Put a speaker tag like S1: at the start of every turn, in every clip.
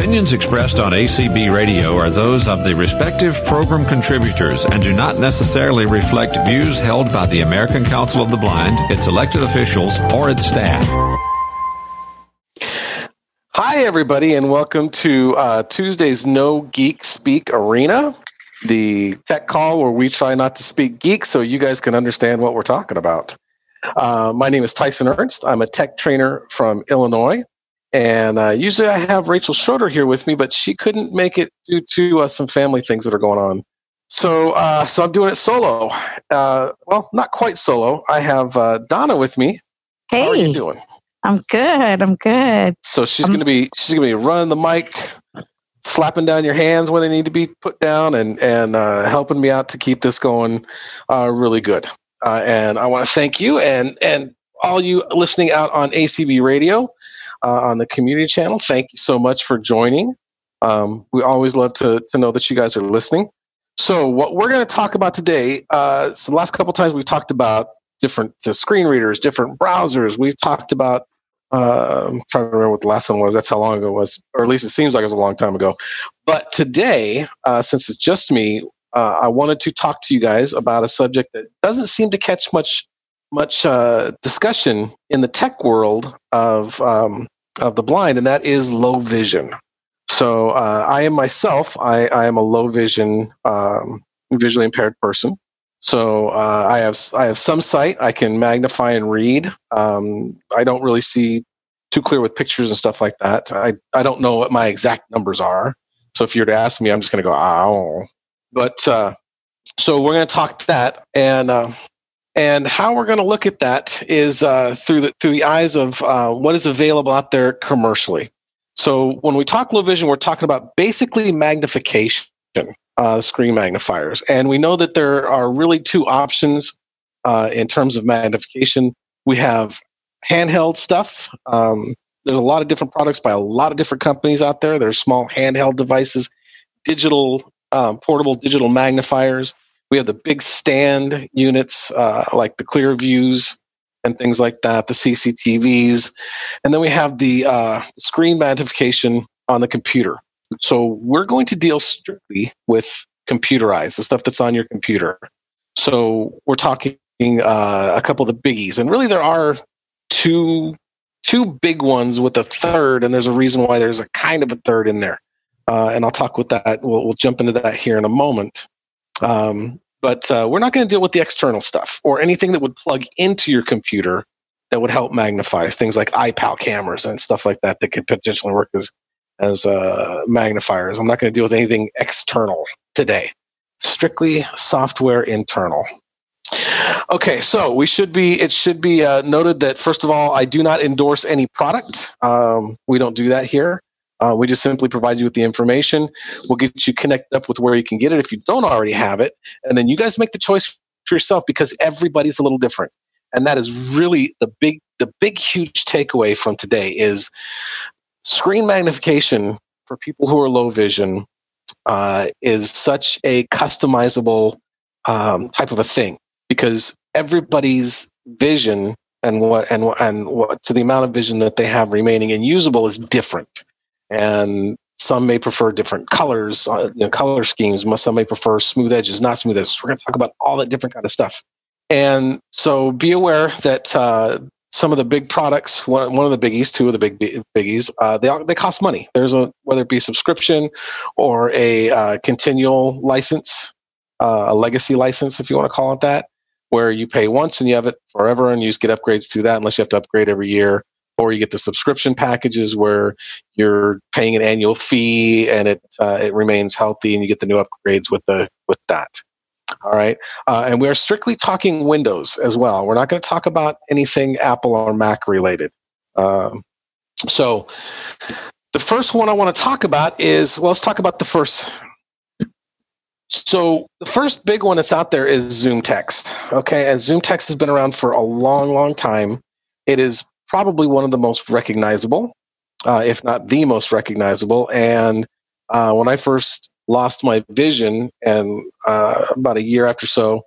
S1: opinions expressed on ACB Radio are those of the respective program contributors and do not necessarily reflect views held by the American Council of the Blind, its elected officials, or its staff.
S2: Hi, everybody, and welcome to uh, Tuesday's No Geek Speak Arena, the tech call where we try not to speak geek so you guys can understand what we're talking about. Uh, my name is Tyson Ernst. I'm a tech trainer from Illinois. And uh, usually I have Rachel Schroeder here with me, but she couldn't make it due to uh, some family things that are going on. So, uh, so I'm doing it solo. Uh, well, not quite solo. I have uh, Donna with me.
S3: Hey,
S2: how are you doing?
S3: I'm good. I'm good.
S2: So she's gonna be she's gonna be running the mic, slapping down your hands when they need to be put down, and and uh, helping me out to keep this going really good. and I want to thank you and and all you listening out on ACB Radio uh, on the community channel. Thank you so much for joining. Um, we always love to, to know that you guys are listening. So, what we're going to talk about today, uh, so the last couple times we've talked about different uh, screen readers, different browsers. We've talked about, uh, I'm trying to remember what the last one was. That's how long ago it was, or at least it seems like it was a long time ago. But today, uh, since it's just me, uh, I wanted to talk to you guys about a subject that doesn't seem to catch much much uh, discussion in the tech world of um, of the blind, and that is low vision. So uh, I am myself. I, I, am a low vision, um, visually impaired person. So uh, I have I have some sight. I can magnify and read. Um, I don't really see too clear with pictures and stuff like that. I I don't know what my exact numbers are. So if you were to ask me, I'm just going to go, oh. But uh, so we're going to talk that, and uh, and how we're going to look at that is uh, through the through the eyes of uh, what is available out there commercially. So when we talk low vision, we're talking about basically magnification, uh, screen magnifiers, and we know that there are really two options uh, in terms of magnification. We have handheld stuff. Um, there's a lot of different products by a lot of different companies out there. There's small handheld devices, digital um, portable digital magnifiers we have the big stand units uh, like the clear views and things like that, the CCTVs. And then we have the uh, screen magnification on the computer. So we're going to deal strictly with computerized, the stuff that's on your computer. So we're talking uh, a couple of the biggies. And really, there are two two big ones with a third, and there's a reason why there's a kind of a third in there. Uh, and I'll talk with that. We'll, we'll jump into that here in a moment. Um, but uh, we're not going to deal with the external stuff or anything that would plug into your computer that would help magnify things like iPal cameras and stuff like that that could potentially work as as uh, magnifiers. I'm not going to deal with anything external today. Strictly software internal. Okay, so we should be. It should be uh, noted that first of all, I do not endorse any product. Um, we don't do that here. Uh, we just simply provide you with the information. We'll get you connected up with where you can get it if you don't already have it. And then you guys make the choice for yourself because everybody's a little different. And that is really the big, the big, huge takeaway from today is screen magnification for people who are low vision uh, is such a customizable um, type of a thing because everybody's vision and what and and what to the amount of vision that they have remaining and usable is different and some may prefer different colors, uh, you know, color schemes. Some may prefer smooth edges, not smooth edges. We're going to talk about all that different kind of stuff. And so be aware that uh, some of the big products, one, one of the biggies, two of the big biggies, uh, they they cost money. There's a whether it be subscription or a uh, continual license, uh, a legacy license, if you want to call it that, where you pay once and you have it forever, and you just get upgrades to that, unless you have to upgrade every year or you get the subscription packages where you're paying an annual fee and it uh, it remains healthy and you get the new upgrades with the with that. All right, uh, and we are strictly talking Windows as well. We're not going to talk about anything Apple or Mac related. Um, so, the first one I want to talk about is well, let's talk about the first. So the first big one that's out there is Zoom Text. Okay, and Zoom Text has been around for a long, long time. It is probably one of the most recognizable, uh, if not the most recognizable. And uh, when I first lost my vision, and uh, about a year after so,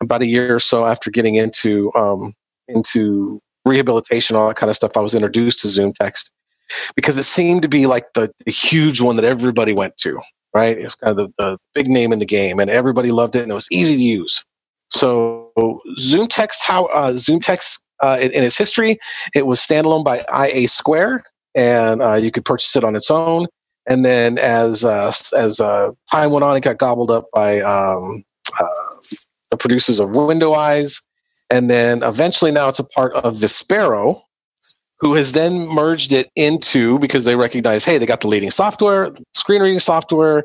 S2: about a year or so after getting into um, into rehabilitation, all that kind of stuff, I was introduced to Zoom Text, because it seemed to be like the, the huge one that everybody went to, right? It's kind of the, the big name in the game, and everybody loved it, and it was easy to use. So Zoom Text, how uh, Zoom Text uh, in, in, its history, it was standalone by IA Square, and uh, you could purchase it on its own. And then as uh, as uh, time went on, it got gobbled up by um, uh, the producers of Window Eyes, and then eventually now it's a part of Vispero, who has then merged it into because they recognize, hey, they got the leading software, screen reading software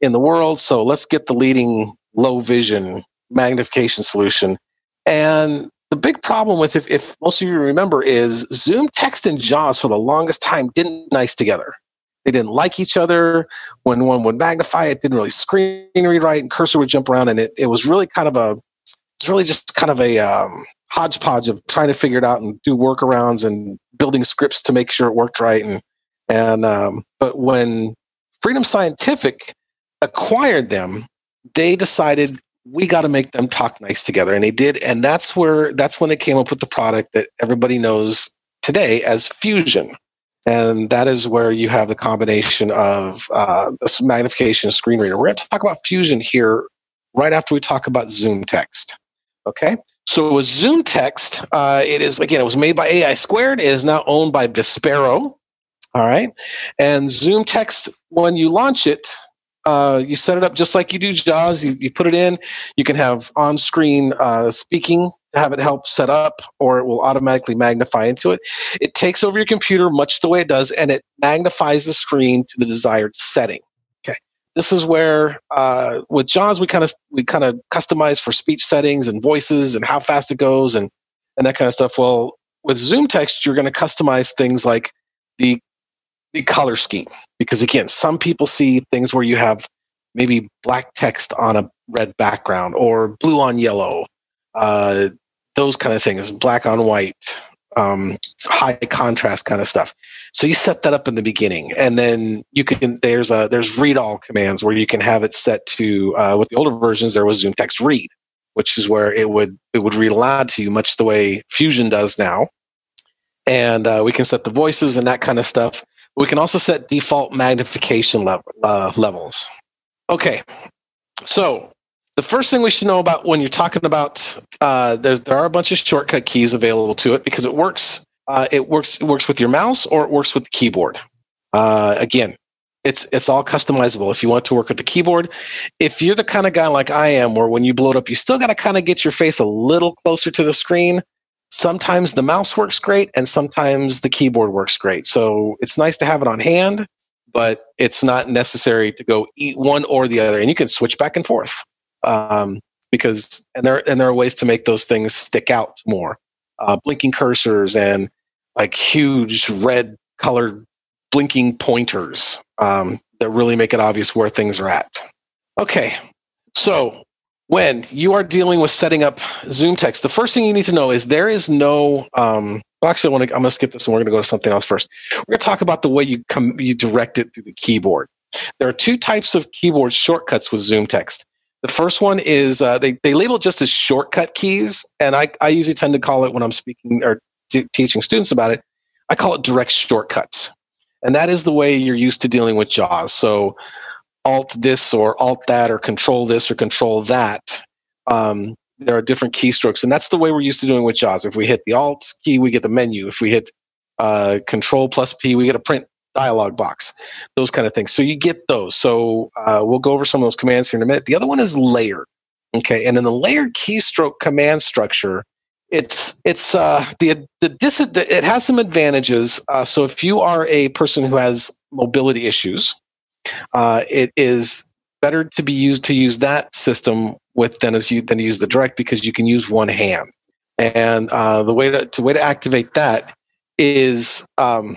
S2: in the world. So let's get the leading low vision magnification solution. And the big problem with if, if most of you remember is Zoom text and JAWS for the longest time didn't nice together. They didn't like each other. When one would magnify, it didn't really screen read and cursor would jump around, and it, it was really kind of a it's really just kind of a um, hodgepodge of trying to figure it out and do workarounds and building scripts to make sure it worked right. And and um, but when Freedom Scientific acquired them, they decided we got to make them talk nice together, and they did. And that's where that's when they came up with the product that everybody knows today as Fusion. And that is where you have the combination of uh, magnification screen reader. We're going to talk about Fusion here right after we talk about Zoom Text. Okay. So with Zoom Text, uh, it is again, it was made by AI Squared. It is now owned by Vispero. All right, and Zoom Text, when you launch it, uh, you set it up just like you do JAWS. You, you put it in. You can have on-screen uh, speaking to have it help set up, or it will automatically magnify into it. It takes over your computer much the way it does, and it magnifies the screen to the desired setting Okay, this is where uh, with JAWS we kind of we kind of customize for speech settings and voices and how fast it goes and and that kind of stuff. Well, with Zoom Text, you're going to customize things like the the color scheme because again, some people see things where you have maybe black text on a red background or blue on yellow, uh, those kind of things, black on white, um, high contrast kind of stuff. So you set that up in the beginning, and then you can there's a there's read all commands where you can have it set to uh, with the older versions there was Zoom Text Read, which is where it would it would read aloud to you, much the way Fusion does now. And uh, we can set the voices and that kind of stuff. We can also set default magnification level, uh, levels. Okay, so the first thing we should know about when you're talking about uh, there's there are a bunch of shortcut keys available to it because it works uh, it works it works with your mouse or it works with the keyboard. Uh, again, it's it's all customizable if you want to work with the keyboard. If you're the kind of guy like I am, where when you blow it up, you still got to kind of get your face a little closer to the screen. Sometimes the mouse works great, and sometimes the keyboard works great. So it's nice to have it on hand, but it's not necessary to go eat one or the other, and you can switch back and forth um, because and there and there are ways to make those things stick out more. Uh, blinking cursors and like huge red colored blinking pointers um, that really make it obvious where things are at. Okay, so when you are dealing with setting up Zoom text, the first thing you need to know is there is no. Um, well, actually, I want to. I'm going to skip this and we're going to go to something else first. We're going to talk about the way you come you direct it through the keyboard. There are two types of keyboard shortcuts with Zoom text. The first one is uh, they, they label just as shortcut keys. And I, I usually tend to call it when I'm speaking or t- teaching students about it, I call it direct shortcuts. And that is the way you're used to dealing with JAWS. So alt this or alt that or control this or control that. Um, there are different keystrokes. And that's the way we're used to doing with JAWS. If we hit the alt key, we get the menu. If we hit uh, control plus P, we get a print dialog box, those kind of things. So you get those. So uh, we'll go over some of those commands here in a minute. The other one is layered. Okay, and in the layered keystroke command structure, it's it's uh, the the dis- it has some advantages. Uh, so if you are a person who has mobility issues, uh, it is better to be used to use that system with than as you than to use the direct because you can use one hand. And uh, the way to, way to activate that is um,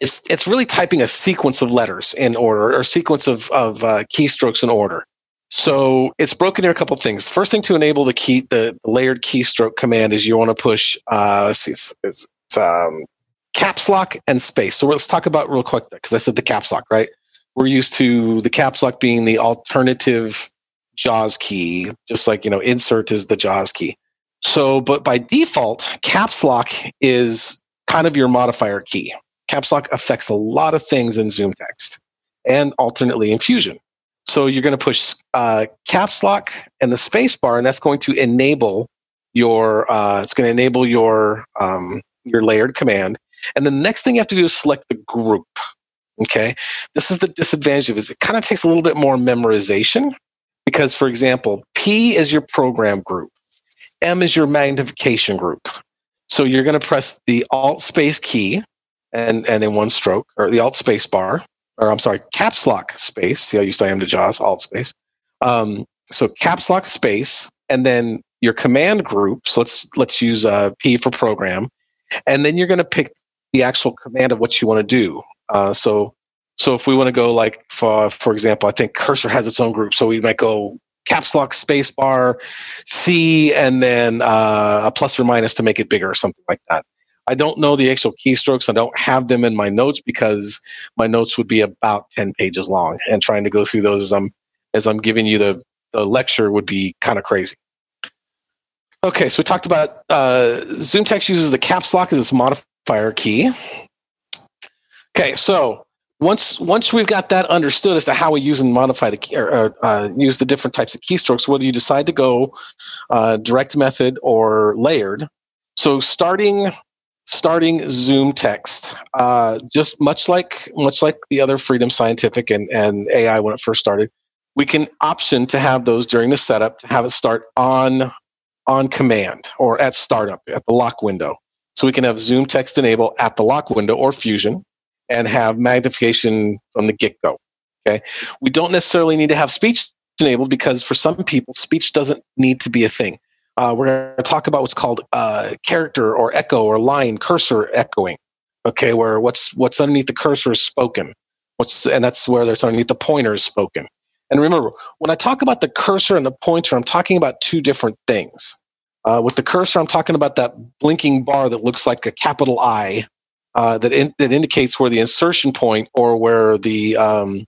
S2: it's it's really typing a sequence of letters in order or sequence of of uh, keystrokes in order. So it's broken into a couple things. The first thing to enable the key the, the layered keystroke command is you want to push uh, let's see it's, it's, it's um, caps lock and space. So let's talk about real quick because I said the caps lock right. We're used to the caps lock being the alternative JAWS key, just like you know insert is the JAWS key. So, but by default, caps lock is kind of your modifier key. caps lock affects a lot of things in Zoom text and alternately in Fusion. So you're going to push uh, caps lock and the space bar, and that's going to enable your. Uh, it's going to enable your um, your layered command. And the next thing you have to do is select the group. Okay, this is the disadvantage of it. It kind of takes a little bit more memorization because, for example, P is your program group, M is your magnification group. So you're going to press the Alt space key and and then one stroke, or the Alt space bar, or I'm sorry, caps lock space. See how used I am to JAWS, Alt space. Um, so caps lock space, and then your command group. So let's let's use uh, P for program, and then you're going to pick the actual command of what you want to do. Uh, so so if we want to go like for for example, I think cursor has its own group, so we might go caps lock space bar C and then uh, a plus or minus to make it bigger or something like that. I don't know the actual keystrokes. I don't have them in my notes because my notes would be about 10 pages long and trying to go through those as I'm, as I'm giving you the, the lecture would be kind of crazy. Okay, so we talked about uh, ZoomText uses the caps lock as its modifier key. Okay, so once once we've got that understood as to how we use and modify the key, or uh, use the different types of keystrokes, whether you decide to go uh, direct method or layered. So starting starting Zoom text, uh, just much like much like the other Freedom Scientific and, and AI when it first started, we can option to have those during the setup to have it start on on command or at startup at the lock window. So we can have Zoom text enable at the lock window or Fusion and have magnification from the get go. Okay. We don't necessarily need to have speech enabled because for some people, speech doesn't need to be a thing. Uh, we're going to talk about what's called uh, character or echo or line cursor echoing. Okay, where what's what's underneath the cursor is spoken. What's and that's where there's underneath the pointer is spoken. And remember, when I talk about the cursor and the pointer, I'm talking about two different things. Uh, with the cursor, I'm talking about that blinking bar that looks like a capital I uh, that in, that indicates where the insertion point or where the um,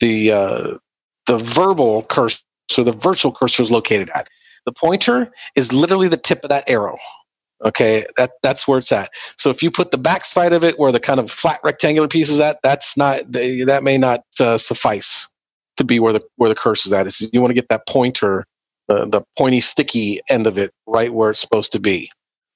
S2: the uh, the verbal cursor, the virtual cursor is located at. The pointer is literally the tip of that arrow. Okay, that that's where it's at. So if you put the back side of it where the kind of flat rectangular piece is at, that's not that may not uh, suffice to be where the where the cursor is at. It's, you want to get that pointer, the the pointy sticky end of it, right where it's supposed to be,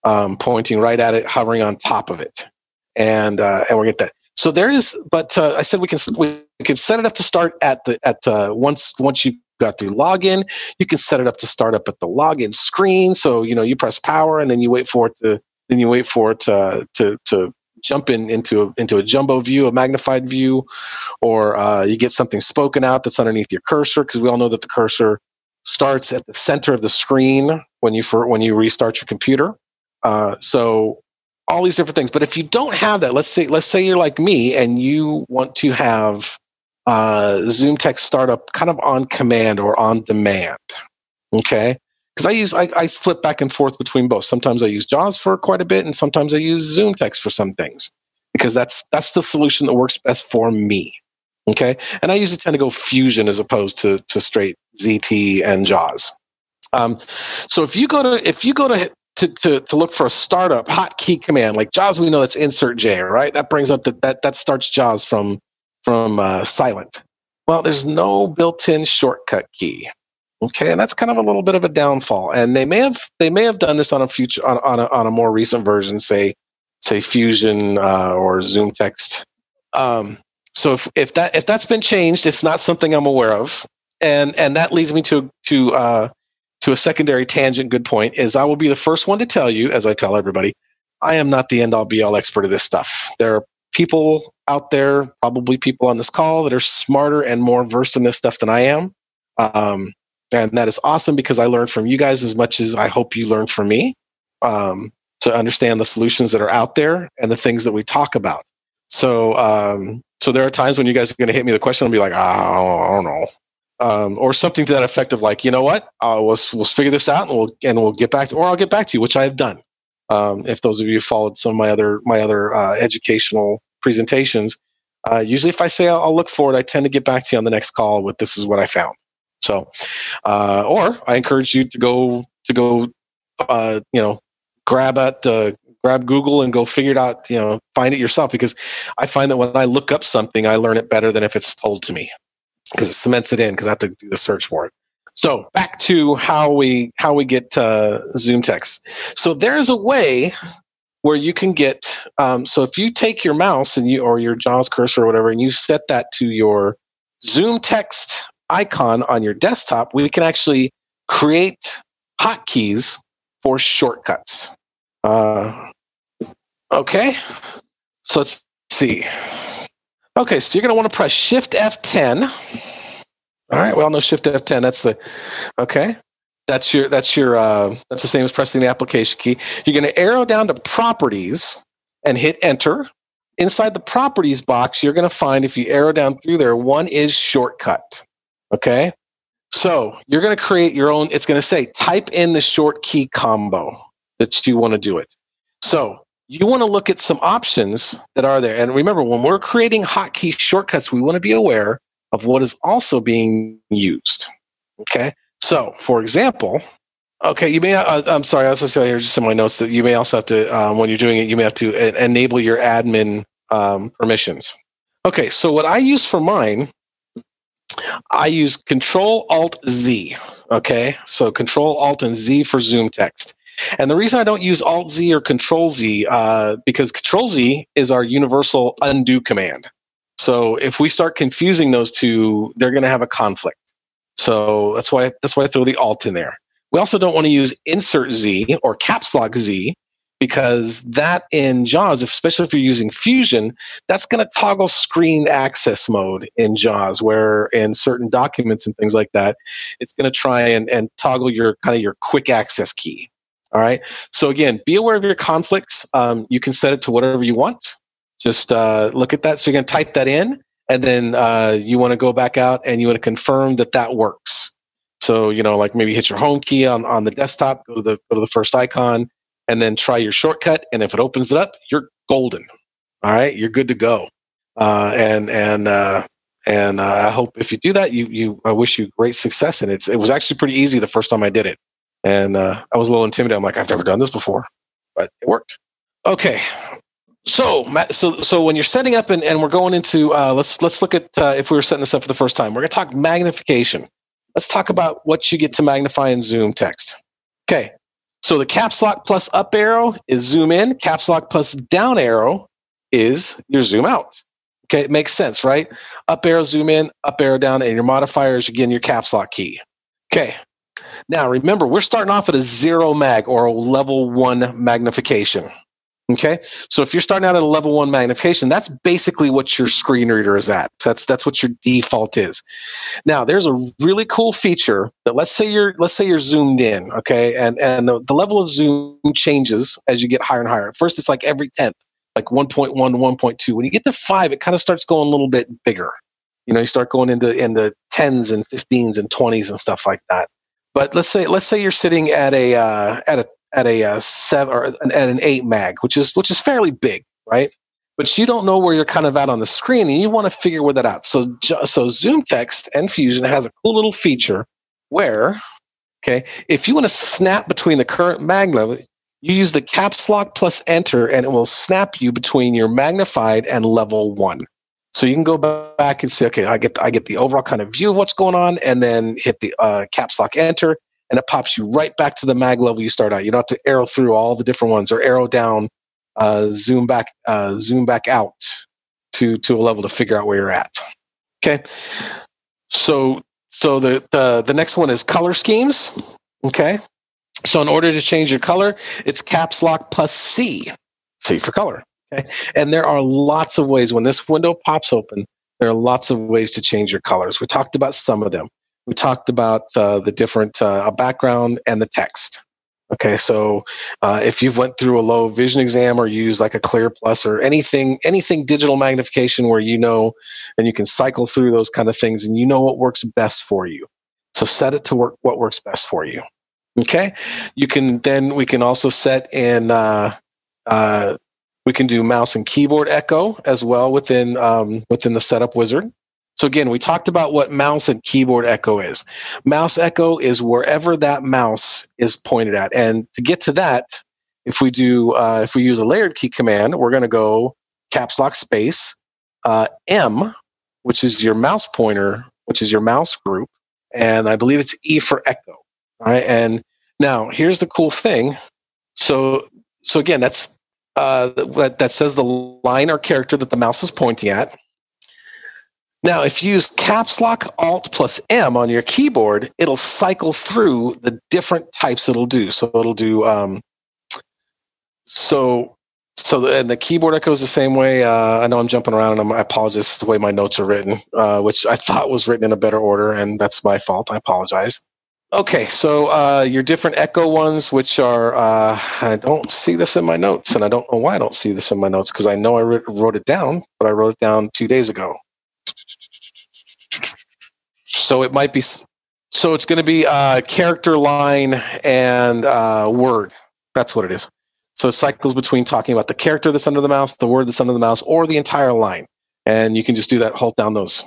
S2: um, pointing right at it, hovering on top of it, and uh, and we'll get that. So there is, but uh, I said we can we can set it up to start at the at uh, once once you got through login. You can set it up to start up at the login screen. So, you know, you press power and then you wait for it to, then you wait for it to, to, to jump in into a, into a jumbo view, a magnified view, or uh, you get something spoken out that's underneath your cursor because we all know that the cursor starts at the center of the screen when you for, when you restart your computer. Uh, so all these different things. But if you don't have that, let's say let's say you're like me and you want to have uh, Zoom Text Startup kind of on command or on demand. Okay. Because I use, I, I flip back and forth between both. Sometimes I use JAWS for quite a bit, and sometimes I use Zoom Text for some things because that's that's the solution that works best for me. Okay, and I usually tend to go Fusion as opposed to to straight ZT and JAWS. Um, so if you go to if you go to to, to, to look for a startup hotkey command like JAWS, we know that's insert J, right? That brings up the, that that starts JAWS from from uh, silent. Well, there's no built-in shortcut key. Okay, and that's kind of a little bit of a downfall. And they may have they may have done this on a future on, on, a, on a more recent version, say say Fusion uh, or Zoom Text. Um, so if, if that if that's been changed, it's not something I'm aware of. And and that leads me to to uh, to a secondary tangent. Good point is I will be the first one to tell you, as I tell everybody, I am not the end all be all expert of this stuff. There are people out there, probably people on this call that are smarter and more versed in this stuff than I am. Um, and that is awesome because I learned from you guys as much as I hope you learned from me um, to understand the solutions that are out there and the things that we talk about. So, um, so there are times when you guys are going to hit me the question and be like, oh, I don't know. Um, or something to that effect of like, you know what, uh, we'll, we'll figure this out and we'll, and we'll get back to, or I'll get back to you, which I have done. Um, if those of you followed some of my other my other uh, educational presentations, uh, usually if I say I'll, I'll, look for it, I tend to get back to you on the next call with this is what I found. So, uh, or I encourage you to go to go, uh, you know, grab at uh, grab Google and go figure it out. You know, find it yourself because I find that when I look up something, I learn it better than if it's told to me because it cements it in because I have to do the search for it. So back to how we how we get uh, Zoom text. So there's a way where you can get. Um, so if you take your mouse and you or your JAWS cursor or whatever, and you set that to your Zoom text icon on your desktop, we can actually create hotkeys for shortcuts. Uh, okay, so let's see. Okay, so you're going to want to press Shift F10 all right. We all know Shift F10. That's the okay. That's your that's your uh, that's the same as pressing the application key. You're going to arrow down to Properties and hit Enter. Inside the Properties box, you're going to find if you arrow down through there, one is Shortcut. Okay. So you're going to create your own. It's going to say type in the short key combo that you want to do it. So you want to look at some options that are there. And remember, when we're creating hotkey shortcuts, we want to be aware of what is also being used. Okay. So, for example, okay, you may, uh, I'm sorry, I also say here just in my notes that you may also have to, um, when you're doing it, you may have to enable your admin um, permissions. Okay. So, what I use for mine, I use Control Alt Z. Okay. So, Control Alt and Z for Zoom text. And the reason I don't use Alt Z or Control Z, uh, because Control Z is our universal undo command. So if we start confusing those two, they're going to have a conflict. So that's why that's why I throw the alt in there. We also don't want to use insert Z or caps lock Z because that in JAWS, especially if you're using Fusion, that's going to toggle screen access mode in JAWS, where in certain documents and things like that, it's going to try and, and toggle your kind of your quick access key. All right. So again, be aware of your conflicts. Um, you can set it to whatever you want just uh, look at that. So you're going to type that in, and then uh, you want to go back out and you want to confirm that that works. So you know, like maybe hit your home key on, on the desktop, go to the go to the first icon, and then try your shortcut. And if it opens it up, you're golden. All right, you're good to go. Uh, and and uh, and uh, I hope if you do that, you you I wish you great success. And it's it was actually pretty easy the first time I did it, and uh, I was a little intimidated. I'm like, I've never done this before, but it worked. Okay, so, so, so when you're setting up and, and we're going into, uh, let's let's look at uh, if we were setting this up for the first time. We're going to talk magnification. Let's talk about what you get to magnify in Zoom text. Okay, so the caps lock plus up arrow is zoom in. Caps lock plus down arrow is your zoom out. Okay, it makes sense, right? Up arrow zoom in, up arrow down, and your modifier is again your caps lock key. Okay. Now remember, we're starting off at a zero mag or a level one magnification. Okay. So if you're starting out at a level one magnification, that's basically what your screen reader is at. That's, that's what your default is. Now there's a really cool feature that let's say you're, let's say you're zoomed in. Okay. And, and the, the level of zoom changes as you get higher and higher. At first it's like every 10th, like 1.1 to 1.2. When you get to five, it kind of starts going a little bit bigger. You know, you start going into, into tens and 15s and 20s and stuff like that. But let's say, let's say you're sitting at a, uh, at a at a uh, seven or an, at an eight mag, which is which is fairly big, right? But you don't know where you're kind of at on the screen, and you want to figure where that out. So so Zoom Text and Fusion has a cool little feature where, okay, if you want to snap between the current mag level, you use the caps lock plus enter, and it will snap you between your magnified and level one. So you can go back and say, okay, I get I get the overall kind of view of what's going on, and then hit the uh, caps lock enter, and it pops you right back to the mag level you start out. You don't have to arrow through all the different ones or arrow down, uh, zoom back, uh, zoom back out to to a level to figure out where you're at. Okay, so so the the the next one is color schemes. Okay, so in order to change your color, it's caps lock plus C, C for color. And there are lots of ways when this window pops open. There are lots of ways to change your colors. We talked about some of them we talked about uh, the different uh, background and the text. Okay, so uh, if you've went through a low vision exam or use like a Clear Plus or anything, anything digital magnification where you know and you can cycle through those kind of things and you know what works best for you. So set it to work what works best for you. Okay, you can then we can also set in uh, uh, we can do mouse and keyboard echo as well within um, within the setup wizard. So again, we talked about what mouse and keyboard echo is. Mouse echo is wherever that mouse is pointed at. And to get to that, If we do, uh, if we use a layered key command, we're going to go caps lock space uh, M, which is your mouse pointer, which is your mouse group, and I believe it's E for echo. All right, and now here's the cool thing. So, so again, that's uh, that, that says the line or character that the mouse is pointing at. Now, if you use caps lock alt plus M on your keyboard, it'll cycle through the different types it'll do. So it'll do, um, so, so, the, and the keyboard echoes the same way. Uh, I know I'm jumping around and I'm, I apologize. the way my notes are written, uh, which I thought was written in a better order, and that's my fault. I apologize. Okay, so uh, your different echo ones, which are, uh, I don't see this in my notes, and I don't know why I don't see this in my notes because I know I wrote it down, but I wrote it down two days ago. So it might be, so it's going to be uh, character line and uh, word. That's what it is. So it cycles between talking about the character that's under the mouse, the word that's under the mouse, or the entire line. And you can just do that, halt down those.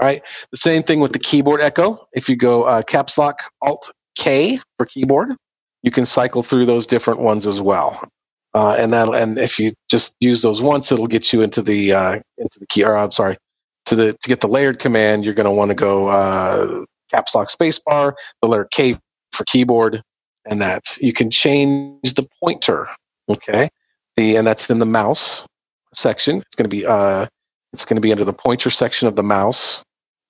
S2: All right. The same thing with the keyboard echo. If you go uh, caps lock alt K for keyboard, you can cycle through those different ones as well. Uh, and that, and if you just use those once, it'll get you into the uh, into the key. Or I'm sorry, to the to get the layered command, you're going to want to go uh, caps lock spacebar, the letter K for keyboard, and that you can change the pointer. Okay, the and that's in the mouse section. It's going to be uh, it's going to be under the pointer section of the mouse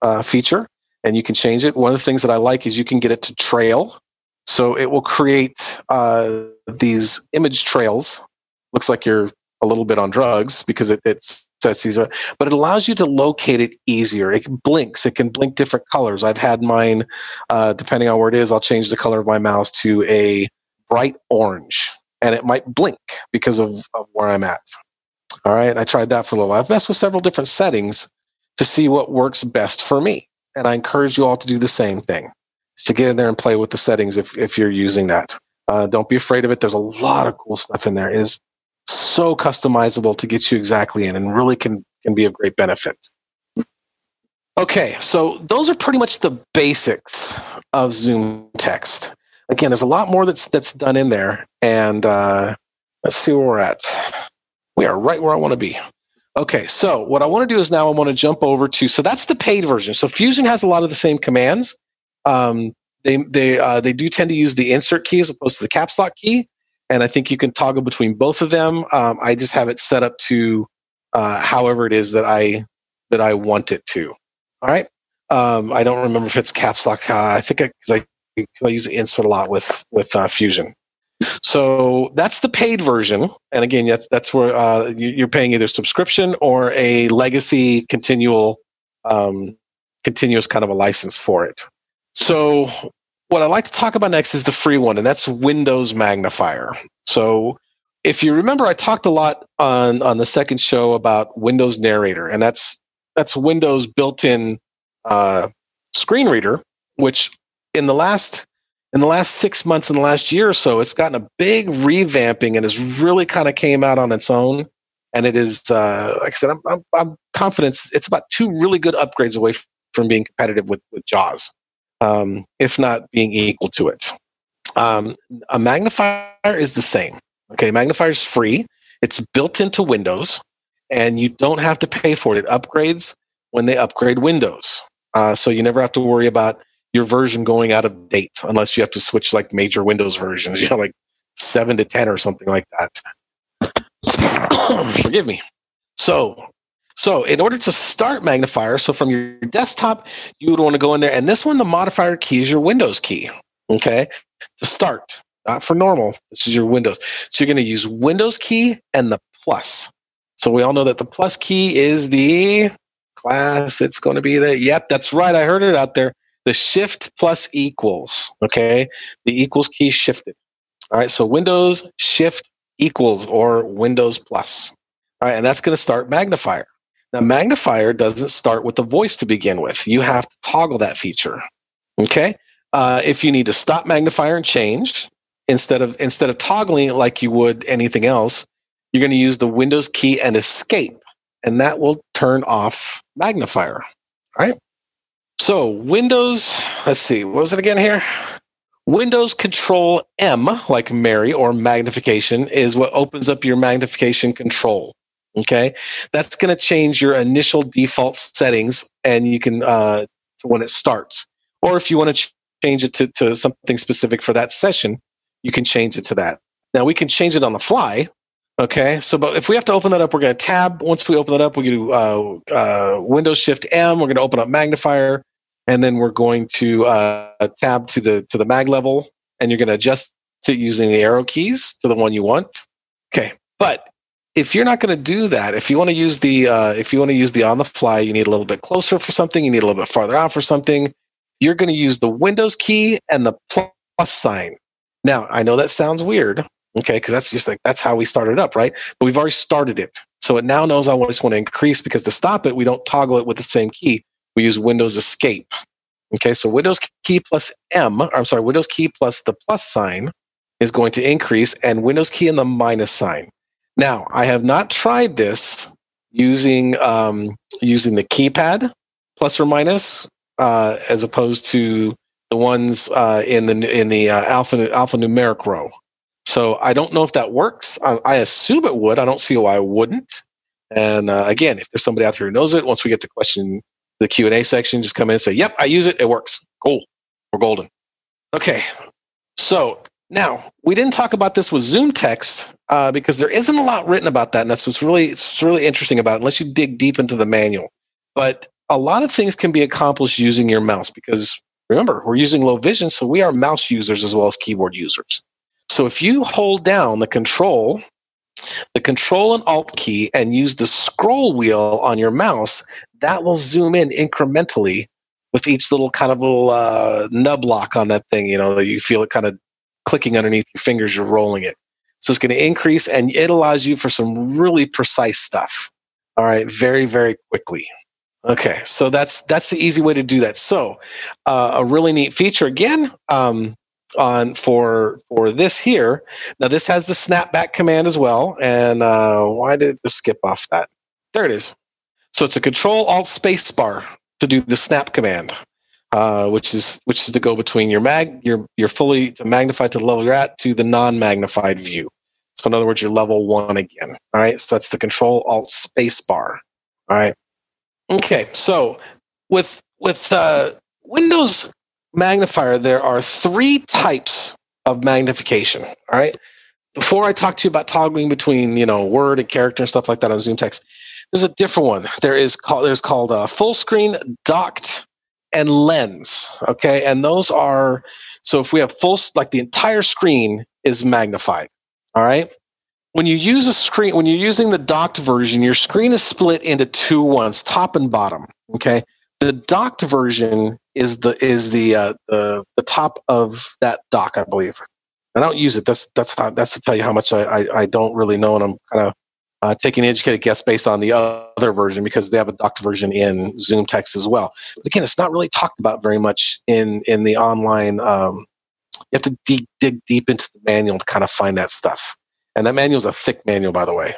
S2: uh, feature, and you can change it. One of the things that I like is you can get it to trail, so it will create uh, these image trails. Looks like you're a little bit on drugs because it, it's sets these up, but it allows you to locate it easier. It blinks. It can blink different colors. I've had mine, uh, depending on where it is, I'll change the color of my mouse to a bright orange, and it might blink because of, of where I'm at. All right, I tried that for a little while. I've messed with several different settings to see what works best for me, and I encourage you all to do the same thing. Is to get in there and play with the settings if if you're using that. Uh, don't be afraid of it. There's a lot of cool stuff in there. It is so customizable to get you exactly in and really can, can be of great benefit. Okay, so those are pretty much the basics of Zoom text. Again, there's a lot more that's that's done in there, and uh, let's see where we're at. We are right where I want to be. Okay, so what I want to do is now I want to jump over to so that's the paid version. So Fusion has a lot of the same commands. Um, they they uh, they do tend to use the insert key as opposed to the caps lock key, and I think you can toggle between both of them. Um, I just have it set up to uh, however it is that I that I want it to. All right. Um, I don't remember if it's caps lock. Uh, I think because I, I, I, use insert a lot with with uh, Fusion. So that's the paid version, and again, that's that's where uh, you, are paying either subscription or a legacy continual, um, continuous kind of a license for it. So what I'd like to talk about next is the free one, and that's Windows Magnifier. So if you remember, I talked a lot on on the second show about Windows Narrator, and that's that's Windows built-in uh, screen reader, which in the last in the last six months, in the last year or so, it's gotten a big revamping and has really kind of came out on its own. And it is, uh, like I said, I'm, I'm, I'm confident it's about two really good upgrades away from being competitive with, with JAWS um, if not being equal to it. Um, a magnifier is the same. Okay, magnifier is free. It's built into Windows, and you don't have to pay for it. It upgrades when they upgrade Windows, uh, so you never have to worry about your version going out of date unless you have to switch like major Windows versions, you know, like seven to ten or something like that. Forgive me. So so in order to start magnifier, so from your desktop, you would want to go in there. And this one, the modifier key is your Windows key. Okay. To start, not for normal. This is your Windows. So you're going to use Windows key and the plus. So we all know that the plus key is the class. It's going to be the, yep, that's right. I heard it out there. The shift plus equals. Okay. The equals key shifted. All right. So Windows shift equals or Windows plus. All right. And that's going to start magnifier. Now, magnifier doesn't start with the voice to begin with. You have to toggle that feature. Okay. Uh, if you need to stop magnifier and change instead of instead of toggling it like you would anything else, you're going to use the Windows key and escape, and that will turn off magnifier. All right. So Windows, let's see, what was it again here? Windows Control M, like Mary or magnification, is what opens up your magnification control. Okay, that's going to change your initial default settings, and you can uh, when it starts. Or if you want to ch- change it to, to something specific for that session, you can change it to that. Now we can change it on the fly. Okay, so but if we have to open that up, we're going to tab. Once we open that up, we do uh, uh, Windows Shift M. We're going to open up Magnifier and then we're going to uh, tab to the to the mag level and you're going to adjust it using the arrow keys to the one you want. Okay but if you're not going to do that if you want to use the uh, if you want to use the on the fly you need a little bit closer for something you need a little bit farther out for something you're going to use the windows key and the plus sign. Now i know that sounds weird okay because that's just like that's how we started up right? But we've already started it. So it now knows i just want to increase because to stop it we don't toggle it with the same key we use Windows Escape. Okay, so Windows key plus M, I'm sorry, Windows key plus the plus sign is going to increase, and Windows key and the minus sign. Now, I have not tried this using um, using the keypad plus or minus uh, as opposed to the ones uh, in the in the uh, alpha alphanumeric row. So I don't know if that works. I, I, assume it would. I don't see why I wouldn't. And uh, again, if there's somebody out there who knows it, once we get to question the Q&A section, just come in and say, yep, I use it. It works. Cool. We're golden. Okay. So now we didn't talk about this with Zoom text uh, because there isn't a lot written about that. And that's what's really, it's really interesting about it, unless you dig deep into the manual. But a lot of things can be accomplished using your mouse because remember, we're using low vision. So we are mouse users as well as keyboard users. So if you hold down the control the control and alt key and use the scroll wheel on your mouse, that will zoom in incrementally with each little kind of little uh, nub lock on that thing. You know, you feel it kind of clicking underneath your fingers, you're rolling it. So it's going to increase and it allows you for some really precise stuff. All right, very, very quickly. Okay, so that's that's the easy way to do that. So uh, a really neat feature again. Um, on for for this here. Now this has the snapback command as well. And uh, why did it just skip off that? There it is. So it's a Control Alt Space Bar to do the snap command, uh, which is which is to go between your mag your your fully magnify to the level you're at to the non-magnified view. So in other words, you're level one again. All right. So that's the Control Alt Space Bar. All right. Okay. So with with uh, Windows magnifier, there are three types of magnification. All right. Before I talk to you about toggling between, you know, word and character and stuff like that on Zoom text, there's a different one. There is called there's called a full screen, docked, and lens. Okay, and those are so if we have full like the entire screen is magnified. All right. When you use a screen, when you're using the docked version, your screen is split into two ones, top and bottom. Okay. The docked version is the is the uh, the the top of that dock, I believe. I don't use it. That's that's how, that's to tell you how much I, I, I don't really know, and I'm kind of uh, taking educated guess based on the other version because they have a docked version in Zoom text as well. But again, it's not really talked about very much in in the online. Um, you have to dig, dig deep into the manual to kind of find that stuff, and that manual is a thick manual, by the way,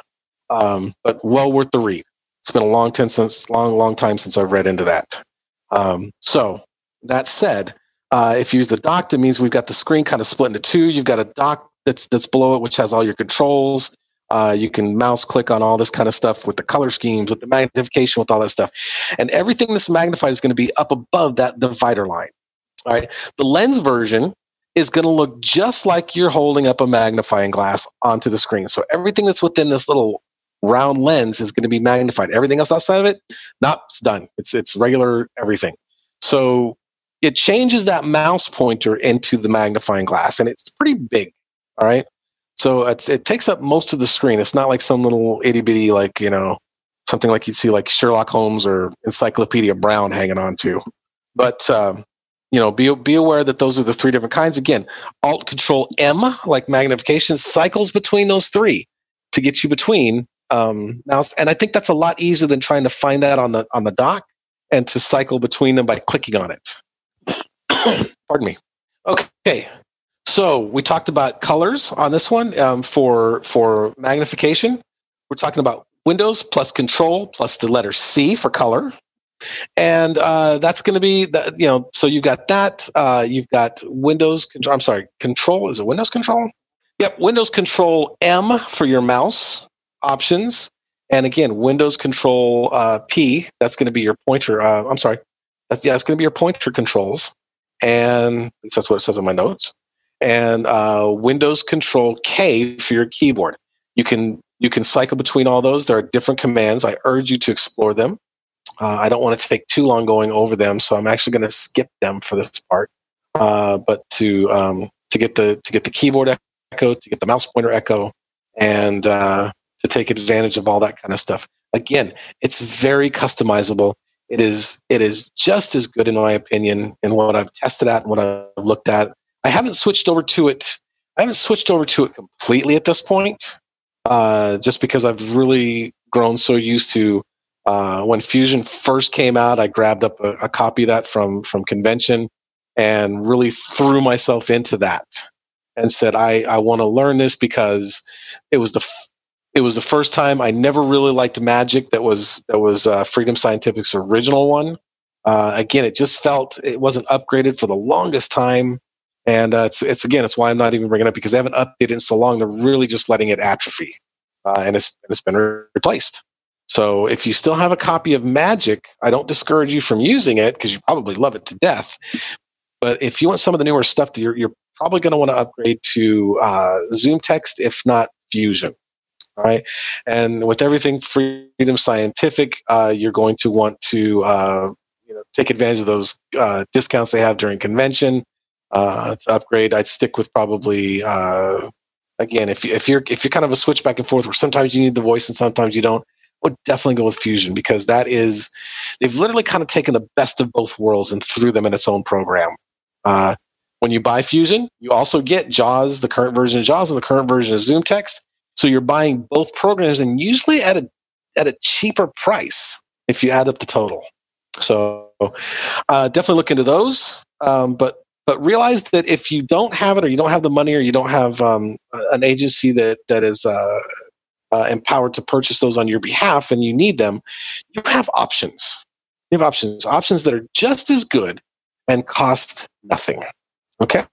S2: um, but well worth the read. It's been a long time since long long time since I've read into that. Um, so that said, uh, if you use the dock, it means we've got the screen kind of split into two. You've got a dock that's that's below it, which has all your controls. Uh, you can mouse click on all this kind of stuff with the color schemes, with the magnification, with all that stuff, and everything that's magnified is going to be up above that divider line. All right, the lens version is going to look just like you're holding up a magnifying glass onto the screen. So everything that's within this little round lens is going to be magnified. Everything else outside of it, not it's done. It's it's regular everything. So it changes that mouse pointer into the magnifying glass and it's pretty big. All right. So it takes up most of the screen. It's not like some little itty bitty, like, you know, something like you'd see like Sherlock Holmes or Encyclopedia Brown hanging on to. But, um, you know, be, be aware that those are the three different kinds. Again, Alt Control M, like magnification, cycles between those three to get you between um, mouse. And I think that's a lot easier than trying to find that on the on the dock and to cycle between them by clicking on it. Pardon me. Okay. So we talked about colors on this one um, for for magnification. We're talking about Windows plus Control plus the letter C for color. and uh, that's going to be the, you know so you've got that uh, you've got windows control i'm sorry control is it windows control yep windows control m for your mouse options and again windows control uh, p that's going to be your pointer uh, i'm sorry that's yeah it's going to be your pointer controls and that's what it says on my notes and uh, windows control k for your keyboard you can you can cycle between all those there are different commands i urge you to explore them uh, I don't want to take too long going over them, so I'm actually going to skip them for this part. Uh, but to um, to get the to get the keyboard echo, to get the mouse pointer echo, and uh, to take advantage of all that kind of stuff. Again, it's very customizable. It is it is just as good in my opinion in what I've tested at and what I've looked at. I haven't switched over to it. I haven't switched over to it completely at this point, uh, just because I've really grown so used to uh, when Fusion first came out, I grabbed up a, a copy of that from from convention and really threw myself into that and said, I, I want to learn this because it was the f- it was the first time I never really liked Magic. That was that was uh, Freedom Scientific's original one. Uh, again, it just felt it wasn't upgraded for the longest time, and uh, it's it's again it's why I'm not even bringing it up because they haven't updated in so long. They're really just letting it atrophy, uh, and it's it's been re- replaced. So if you still have a copy of Magic, I don't discourage you from using it because you probably love it to death. But if you want some of the newer stuff, you're, you're probably going to want to upgrade to uh, Zoom Text, if not Fusion. All right. And with everything Freedom Scientific, uh, you're going to want to uh, you know, take advantage of those uh, discounts they have during convention. Uh, to upgrade, I'd stick with probably uh, again if if you're if you're kind of a switch back and forth where sometimes you need the voice and sometimes you don't would definitely go with Fusion because that is they've literally kind of taken the best of both worlds and threw them in its own program. Uh, when you buy Fusion, you also get JAWS, the current version of JAWS, and the current version of Zoom Text. So you're buying both programs, and usually at a at a cheaper price if you add up the total. So uh, definitely look into those. Um, but but realize that if you don't have it, or you don't have the money, or you don't have um, an agency that that is uh, uh, empowered to purchase those on your behalf and you need them, you have options. You have options, options that are just as good and cost nothing. Okay.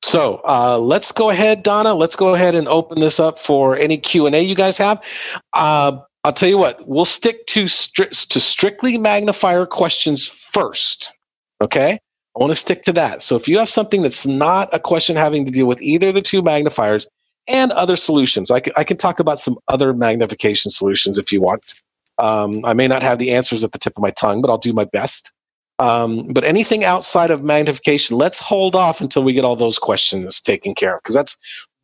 S2: So uh, let's go ahead, Donna. Let's go ahead and open this up for any Q and A you guys have. Uh, I'll tell you what. We'll stick to stri- to strictly magnifier questions first. Okay. I want to stick to that. So if you have something that's not a question having to deal with either the two magnifiers, and other solutions. I can, I can talk about some other magnification solutions if you want. Um, I may not have the answers at the tip of my tongue, but I'll do my best. Um, but anything outside of magnification, let's hold off until we get all those questions taken care of because that's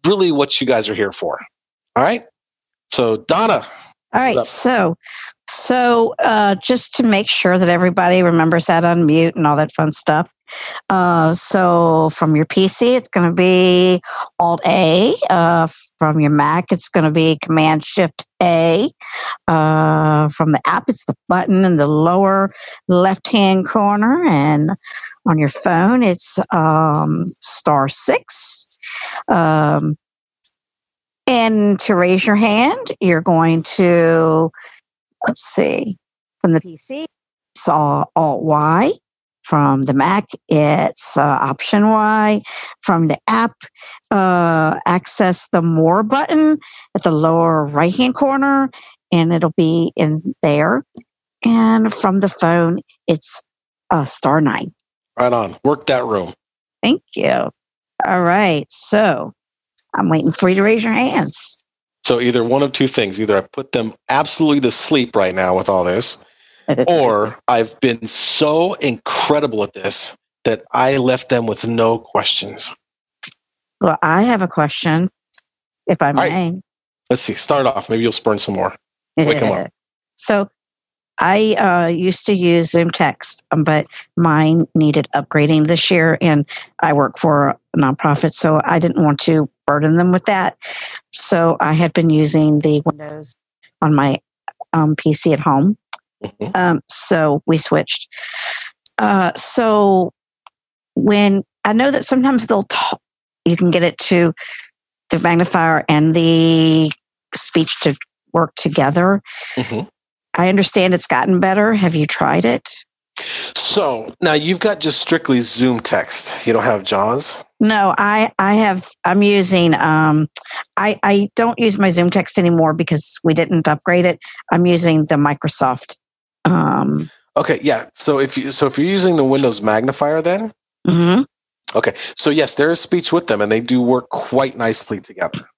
S2: really what you guys are here for. All right. So, Donna.
S3: All right. So, so, uh, just to make sure that everybody remembers that unmute and all that fun stuff. Uh, so, from your PC, it's going to be Alt A. Uh, from your Mac, it's going to be Command Shift A. Uh, from the app, it's the button in the lower left hand corner. And on your phone, it's um, star six. Um, and to raise your hand, you're going to let's see, from the PC, it's Alt Y. From the Mac, it's uh, Option Y. From the app, uh, access the More button at the lower right hand corner, and it'll be in there. And from the phone, it's uh, star nine.
S2: Right on. Work that room.
S3: Thank you. All right. So I'm waiting for you to raise your hands.
S2: So either one of two things: either I put them absolutely to sleep right now with all this, or I've been so incredible at this that I left them with no questions.
S3: Well, I have a question, if I may.
S2: Right. Let's see. Start off. Maybe you'll spurn some more. Wake them up.
S3: So I uh, used to use Zoom Text, um, but mine needed upgrading this year, and I work for a nonprofit, so I didn't want to burden them with that. So I had been using the Windows on my um, PC at home. Mm-hmm. Um, so we switched. Uh, so when I know that sometimes they'll talk, you can get it to the magnifier and the speech to work together. Mm-hmm. I understand it's gotten better. Have you tried it?
S2: So now you've got just strictly Zoom text. You don't have JAWS.
S3: No, I I have I'm using um I I don't use my Zoom text anymore because we didn't upgrade it. I'm using the Microsoft um
S2: Okay, yeah. So if you so if you're using the Windows magnifier then
S3: Mm-hmm.
S2: Okay. So yes, there is speech with them and they do work quite nicely together.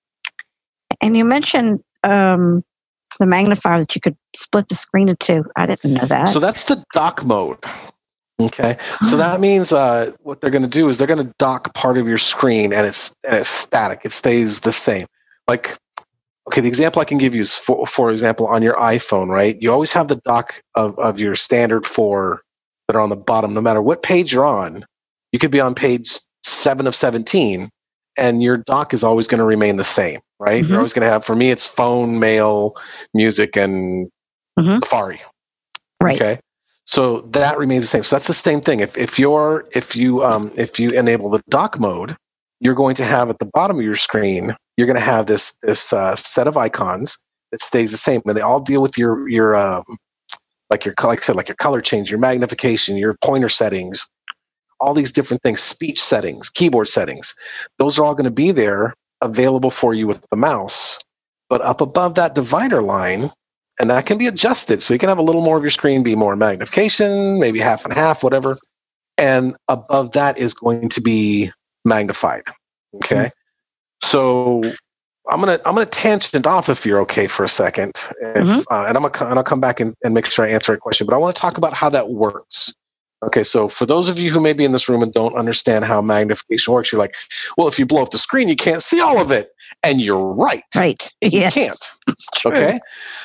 S3: And you mentioned um the magnifier that you could split the screen in two. I didn't know that.
S2: So that's the dock mode. Okay. So that means uh, what they're going to do is they're going to dock part of your screen and it's and it's static. It stays the same. Like okay, the example I can give you is for for example on your iPhone, right? You always have the dock of, of your standard four that are on the bottom, no matter what page you're on. You could be on page seven of 17 and your dock is always going to remain the same, right?
S3: Mhm.
S2: You're always going to have, for me, it's phone, mail, music, and
S3: Mhm.
S2: Safari.
S3: right.
S2: Okay. So that remains the same. So that's the same thing. If if you're if you um if you enable the dock mode, you're going to have at the bottom of your screen, you're going to have this this uh, set of icons that stays the same, and they all deal with your your um like your like I said like your color change, your magnification, your pointer settings, all these different things, speech settings, keyboard settings. Those are all going to be there available for you with the mouse. But up above that divider line, and that can be adjusted. So you can have a little more of your screen be more magnification maybe half and half whatever. And above that is going to be magnified. Okay? So i'm gonna i'm gonna tangent off if you're okay for a second if,
S3: Mhm.
S2: uh, and i'm gonna and i'll come back and, and make sure i answer a question but i want to talk about how that works okay so for those of you who may be in this room and don't understand how magnification works you're like well if you blow up the screen you can't see all of it and you're right
S3: Right.
S2: you can't
S3: It's true.
S2: Okay.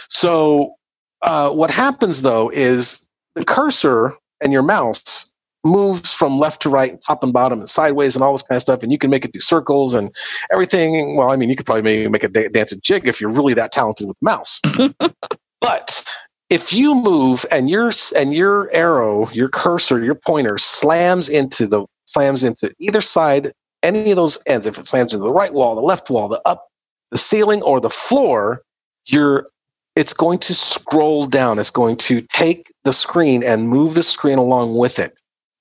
S2: So uh, what happens though is the cursor and your mouse moves from left to right, and top and bottom, and sideways, and all this kind of stuff. And you can make it do circles and everything. Well, I mean, you could probably maybe make a da- dancing jig if you're really that talented with the mouse. but if you move and your and your arrow, your cursor, your pointer slams into the slams into either side, any of those ends, if it slams into the right wall, the left wall, the up, the ceiling, or the floor, you're it's going to scroll down. It's going to take the screen and move the screen along with it.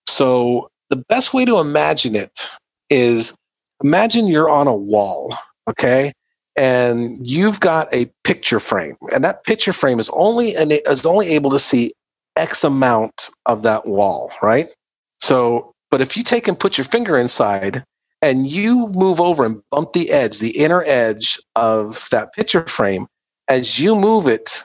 S2: So the best way to imagine it is imagine you're on a wall, okay? And you've got a picture frame, and that picture frame is only is only able to see X amount of that wall, right? So, but if you take and put your finger inside and you move over and bump the edge, the inner edge of that picture frame, as you move it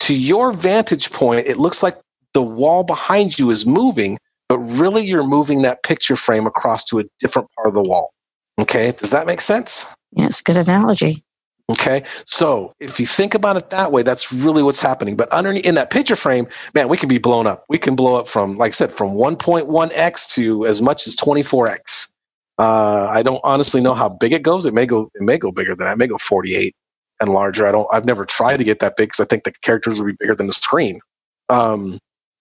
S2: to your vantage point, it looks like the wall behind you is moving, but really you're moving that picture frame across to a different part of the wall. Okay, does that make sense?
S3: Yeah, it's a good analogy.
S2: Okay, so if you think about it that way, that's really what's happening. But underneath in that picture frame, man, we can be blown up. We can blow up from, like I said, from 1.1x to as much as 24x. Uh, I don't honestly know how big it goes. It may go, it may go bigger than that. It may go 48 and larger. I don't. I've never tried to get that big because I think the characters would be bigger than the screen. Um,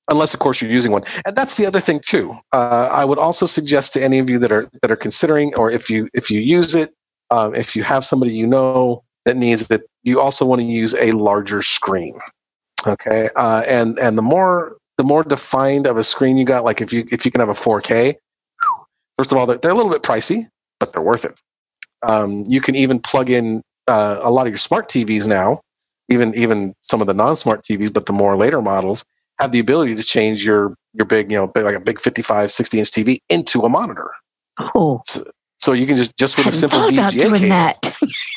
S2: unless, of course, you're using one. And that's the other thing too. Uh, I would also suggest to any of you that are that are considering, or if you if you use it, um, if you have somebody you know that needs that you also want to use a larger screen. Okay, uh, and and the more the more defined of a screen you got, like if you if you can have a 4K, first of all, they're, they're a little bit pricey, but they're worth it. Um, you can even plug in uh, a lot of your smart TVs now, even even some of the non-smart TVs, but the more later models have the ability to change your your big, you know, big, like a big 55, 60 inch TV into a monitor.
S3: Oh,
S2: So you can just just with a simple
S3: thought about
S2: VGA
S3: doing
S2: cable,
S3: that.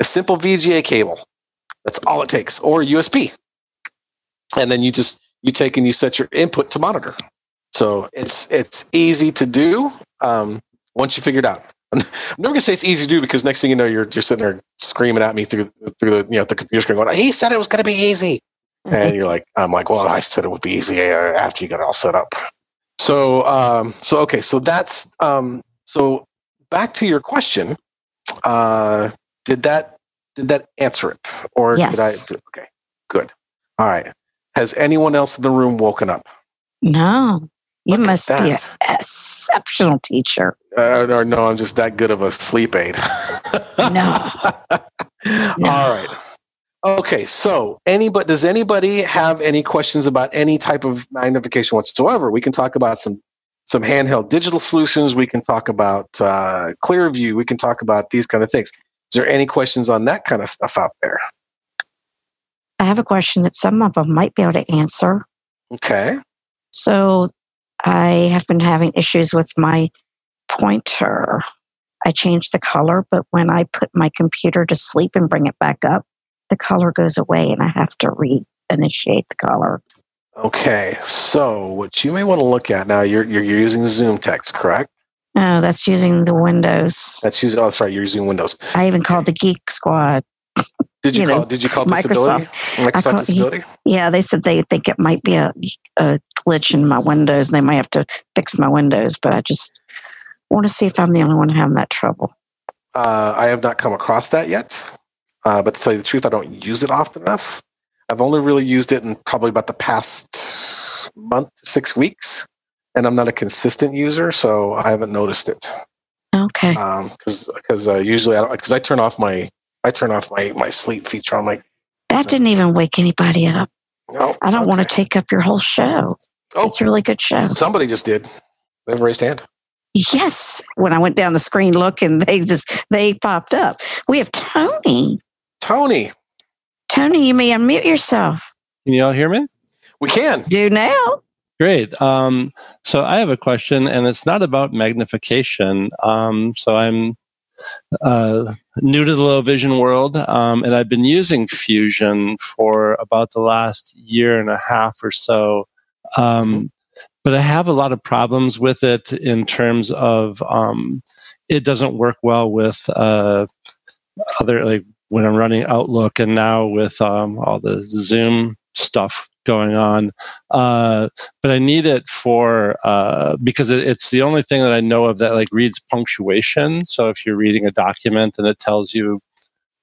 S2: a simple VGA cable. That's all it takes, or USB. And then you just you take and you set your input to monitor. So it's it's easy to do um, once you figure it out. I'm never gonna say it's easy to do because next thing you know, you're you're sitting there screaming at me through through the you know the computer screen going, "He said it was gonna be easy," and you're like, "I'm like, well, I said it would be easy uh, after you got it all set up." So um, so okay, so that's um, so back to your question. Uh, did that did that answer it, or
S3: Yes.
S2: did I? Okay, good. All right. Has anyone else in the room woken up?
S3: No, you
S2: Look
S3: must be an exceptional teacher.
S2: Uh, or no, I'm just that good of a sleep aid.
S3: No. No.
S2: All right. Okay, so anybody does anybody have any questions about any type of magnification whatsoever? We can talk about some some handheld digital solutions. We can talk about uh, Clearview. We can talk about these kind of things. Is there any questions on that kind of stuff out there?
S3: I have a question that some of them might be able to answer.
S2: Okay.
S3: So I have been having issues with my pointer. I changed the color, but when I put my computer to sleep and bring it back up, the color goes away and I have to reinitiate the color.
S2: Okay, so what you may want to look at now, you're you're, you're using Zoom text, correct?
S3: No, that's using the Windows.
S2: That's using. Oh, sorry, you're using Windows.
S3: I even called the Geek Squad.
S2: Did you,
S3: You
S2: call?
S3: know,
S2: Did you call
S3: Microsoft.
S2: disability? Microsoft
S3: call-
S2: disability.
S3: Yeah, they said they think it might be a, a glitch in my Windows and they might have to fix my Windows, but I just want to see if I'm the only one having that trouble.
S2: Uh, I have not come across that yet. Uh, but to tell you the truth, I don't use it often enough. I've only really used it in probably about the past month, six weeks, and I'm not a consistent user, so I haven't noticed it.
S3: Okay.
S2: Because because uh, usually I because I turn off my I turn off my my sleep feature. I'm like,
S3: That didn't even wake anybody up.
S2: no,
S3: I don't want to take up your whole show.
S2: Oh.
S3: It's a really good show.
S2: Somebody just did. They have raised hand.
S3: Yes. When I went down the screen looking, they just they popped up. We have Tony.
S2: Tony,
S3: Tony, you may unmute yourself.
S4: Can you all hear me?
S2: we can.
S3: Do now.
S4: Great. Um, so I have a question, and it's not about magnification. Um, so I'm uh, new to the low vision world, um, and I've been using Fusion for about the last year and a half or so. Um, but I have a lot of problems with it in terms of um, it doesn't work well with uh, other like when I'm running Outlook, and now with um, all the Zoom stuff going on. Uh, but I need it for uh, because it, it's the only thing that I know of that like reads punctuation. So if you're reading a document and it tells you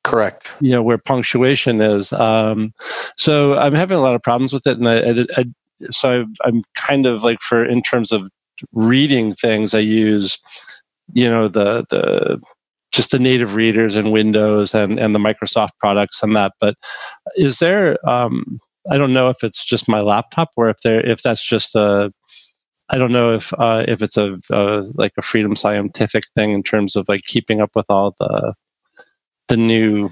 S2: Correct.
S4: you know where punctuation is, um, so I'm having a lot of problems with it, and I, I, I so I, I'm kind of like for in terms of reading things, I use you know the the just the native readers and Windows and and the Microsoft products and that. But is there um, I don't know if it's just my laptop or if there if that's just a I don't know if uh, if it's a, a like a Freedom Scientific thing in terms of like keeping up with all the the new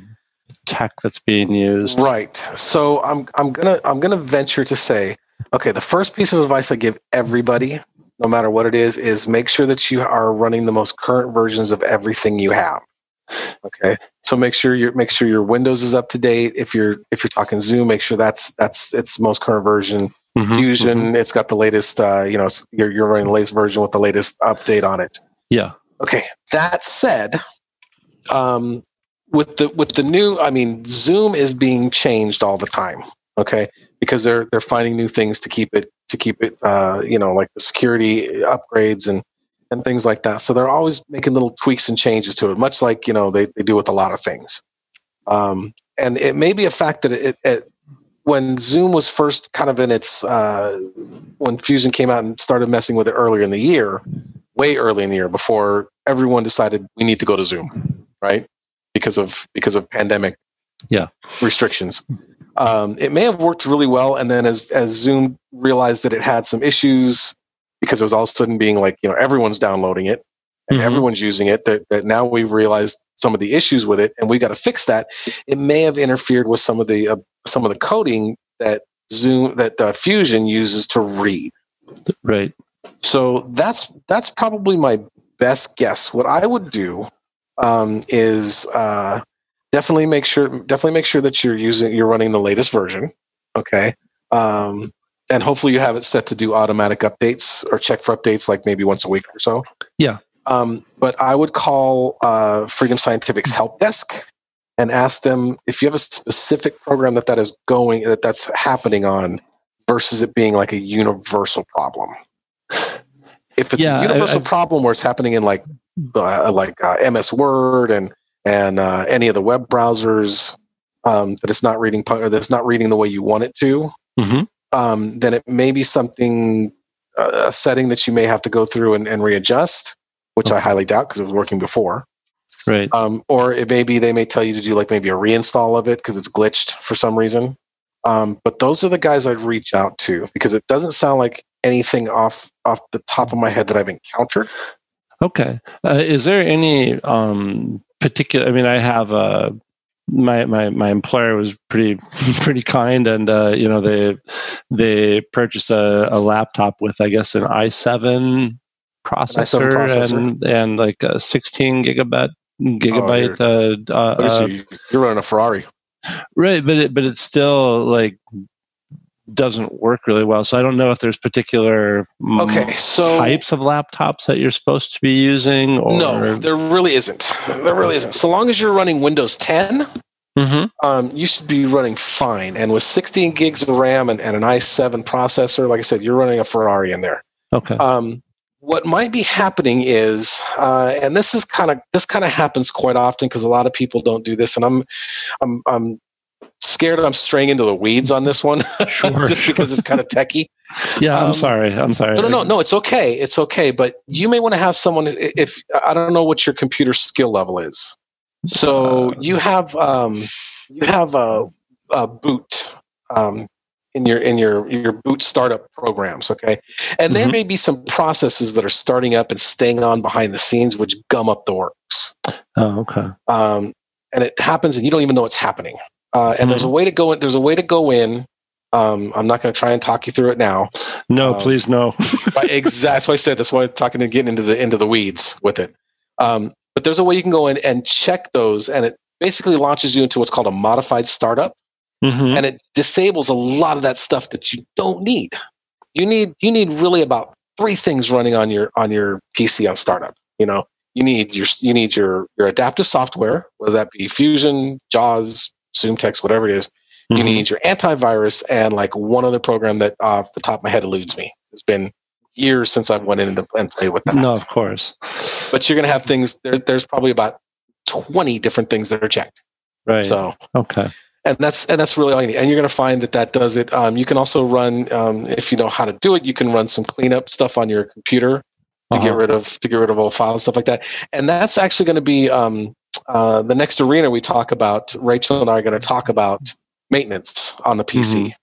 S4: tech that's being used.
S2: Right. So I'm I'm gonna I'm gonna venture to say, okay, the first piece of advice I give everybody, no matter what it is, is make sure that you are running the most current versions of everything you have. Okay. So make sure your make sure your Windows is up to date. If you're if you're talking Zoom, make sure that's that's its most current version.
S4: Mhm,
S2: Fusion,
S4: mhm.
S2: it's got the latest. Uh, you know, you're you're running the latest version with the latest update on it.
S4: Yeah.
S2: Okay. That said, um, with the with the new, I mean, Zoom is being changed all the time. Okay, because they're they're finding new things to keep it to keep it, uh, you know, like the security upgrades and and things like that. So they're always making little tweaks and changes to it, much like you know they, they do with a lot of things. Um, and it may be a fact that it, it when Zoom was first kind of in its uh, when Fusion came out and started messing with it earlier in the year, way early in the year before everyone decided we need to go to Zoom, right? Because of because of pandemic
S4: Yeah.
S2: restrictions. Um, it may have worked really well, and then as as Zoom realized that it had some issues because it was all of a sudden being like you know everyone's downloading it and
S4: Mhm.
S2: everyone's using it. That that now we've realized some of the issues with it, and we got to fix that. It may have interfered with some of the uh, some of the coding that Zoom that uh, Fusion uses to read.
S4: Right.
S2: So that's that's probably my best guess. What I would do um, is uh, definitely make sure definitely make sure that you're using you're running the latest version. Okay, um, and hopefully you have it set to do automatic updates or check for updates like maybe once a week or so.
S4: Yeah.
S2: Um, but I would call uh, Freedom Scientific's help desk and ask them if you have a specific program that that is going that that's happening on versus it being like a universal problem. If it's
S4: Yeah,
S2: a
S4: I-
S2: universal
S4: I've-
S2: problem where it's happening in like uh, like uh, MS Word and and uh, any of the web browsers um, that it's not reading that it's not reading the way you want it to,
S4: Mhm.
S2: Um, then it may be something uh, a setting that you may have to go through and, and readjust, which I highly doubt because it was working before.
S4: Right.
S2: Um, or it may be they may tell you to do like maybe a reinstall of it because it's glitched for some reason. Um, but those are the guys I'd reach out to because it doesn't sound like anything off off the top of my head that I've encountered.
S4: Okay. Uh, is there any um, particular? I mean, I have a my my my employer was pretty pretty kind, and uh, you know they they purchased a, a laptop with I guess an i7 processor,
S2: processor.
S4: and and like a 16 gigabyte gigabyte. uh, uh,
S2: What is
S4: uh,
S2: you? You're running a Ferrari.
S4: right, but it, but it's still like doesn't work really well. So I don't know if there's particular
S2: Okay, so
S4: types of laptops that you're supposed to be using. Or
S2: no, there really isn't. There really isn't. So long as you're running Windows 10,
S4: Mhm.
S2: um, you should be running fine. And with 16 gigs of RAM and, and an i7 processor, like I said, you're running a Ferrari in there.
S4: Okay.
S2: Um, what might be happening is, uh, and this is kind of this kind of happens quite often because a lot of people don't do this, and I'm I'm I'm scared I'm straying into the weeds on this one,
S4: Sure,
S2: just because it's kind of techie.
S4: Yeah, I'm
S2: Um,
S4: sorry. I'm sorry.
S2: No, no, no, no. It's okay. It's okay. But you may want to have someone. If I don't know what your computer skill level is, so
S4: Uh,
S2: you have um, you have a, a boot um, in your in your your boot startup programs. Okay, and there
S4: Mhm.
S2: may be some processes that are starting up and staying on behind the scenes, which gum up the works.
S4: Oh, okay.
S2: Um, and it happens, and you don't even know it's happening. Uh, and there's a way to go in. There's a way to go in. Um, I'm not going to try and talk you through it now.
S4: No,
S2: Um,
S4: please no.
S2: Exactly. That's why I said that's why I'm talking and getting into the into the weeds with it. Um, but there's a way you can go in and check those, and it basically launches you into what's called a modified startup,
S4: Mhm.
S2: and it disables a lot of that stuff that you don't need. You need you need really about three things running on your on your PC on startup. You know, you need your you need your your adaptive software, whether that be Fusion, JAWS, ZoomText, whatever it is. You
S4: Mhm.
S2: need your antivirus and like one other program that off the top of my head eludes me. It's been years since I've went in and, and played with that.
S4: No, of course.
S2: But you're going to have things, there, there's probably about 20 different things that are checked.
S4: Right.
S2: So,
S4: okay.
S2: and that's, and that's really all you need. And you're going to find that that does it. Um, you can also run, um, if you know how to do it, you can run some cleanup stuff on your computer to get
S4: Uh-huh.
S2: rid of, to get rid of old files, and stuff like that. And that's actually going to be, um, uh, the next arena we talk about, Rachel and I are going to talk about maintenance on the PC.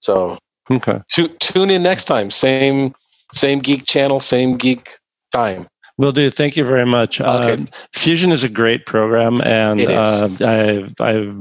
S2: So
S4: Okay.
S2: tu- tune in next time. Same same geek channel, same geek time.
S4: Will do. Thank you very much.
S2: Okay.
S4: Um, Fusion is a great program, and uh, I I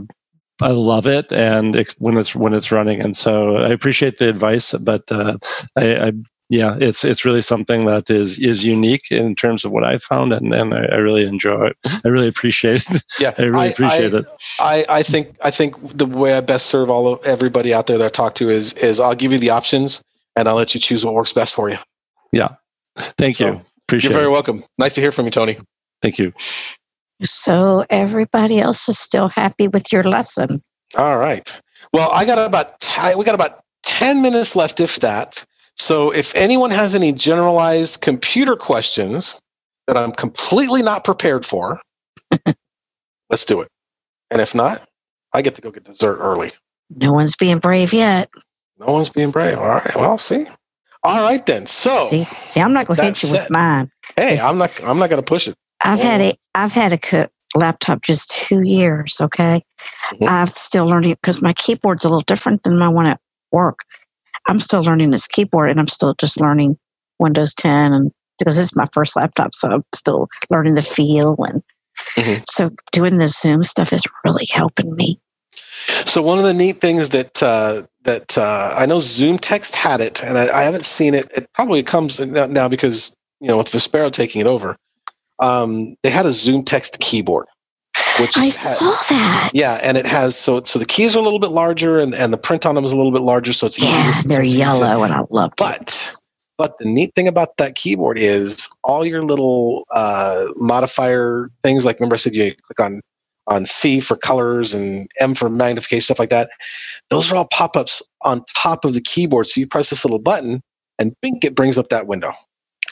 S4: I love it, and when it's when it's running, and so I appreciate the advice. But uh, I, I yeah, it's it's really something that is is unique in terms of what I found, and and I, I really enjoy it. Mm-hmm. I really appreciate it.
S2: Yeah,
S4: I really appreciate
S2: I,
S4: it.
S2: I, I think I think the way I best serve all of everybody out there that I talk to is is I'll give you the options and I'll let you choose what works best for you.
S4: Yeah, thank
S2: So,
S4: you. Appreciate
S2: You're very
S4: it.
S2: welcome. Nice to hear from you, Tony.
S4: Thank you.
S3: So everybody else is still happy with your lesson.
S2: All right. Well, I got about t- we got about ten minutes left, if that. So, if anyone has any generalized computer questions that I'm completely not prepared for, let's do it. And if not, I get to go get dessert early.
S3: No one's being brave yet.
S2: No one's being brave. All right. Well, see. All right then. So,
S3: See, see, I'm not going to hit you with mine.
S2: hey, I'm not. I'm not going to push it.
S3: I've
S2: Oh.
S3: had a I've had a co- laptop just two years. Okay,
S2: Mhm.
S3: I'm still learning because my keyboard's a little different than my one at work. I'm still learning this keyboard, and I'm still just learning Windows 10, and because it's my first laptop, so I'm still learning the feel, and
S2: Mhm.
S3: so doing the Zoom stuff is really helping me.
S2: So one of the neat things that uh, that uh, I know Zoom Text had it, and I, I haven't seen it. It probably comes now now because you know with Vispero taking it over, um, they had a Zoom Text keyboard, which
S3: I saw that.
S2: yeah, and it has so so the keys are a little bit larger, and, and the print on them is a little bit larger, so it's easy.
S3: yeah,
S2: to, so
S3: they're
S2: it's easy
S3: yellow, and I loved it.
S2: But but the neat thing about that keyboard is all your little uh, modifier things. Like remember I said you click on on C for colors and M for magnification stuff like that. Those are all pop ups on top of the keyboard. So you press this little button and bink it brings up that window.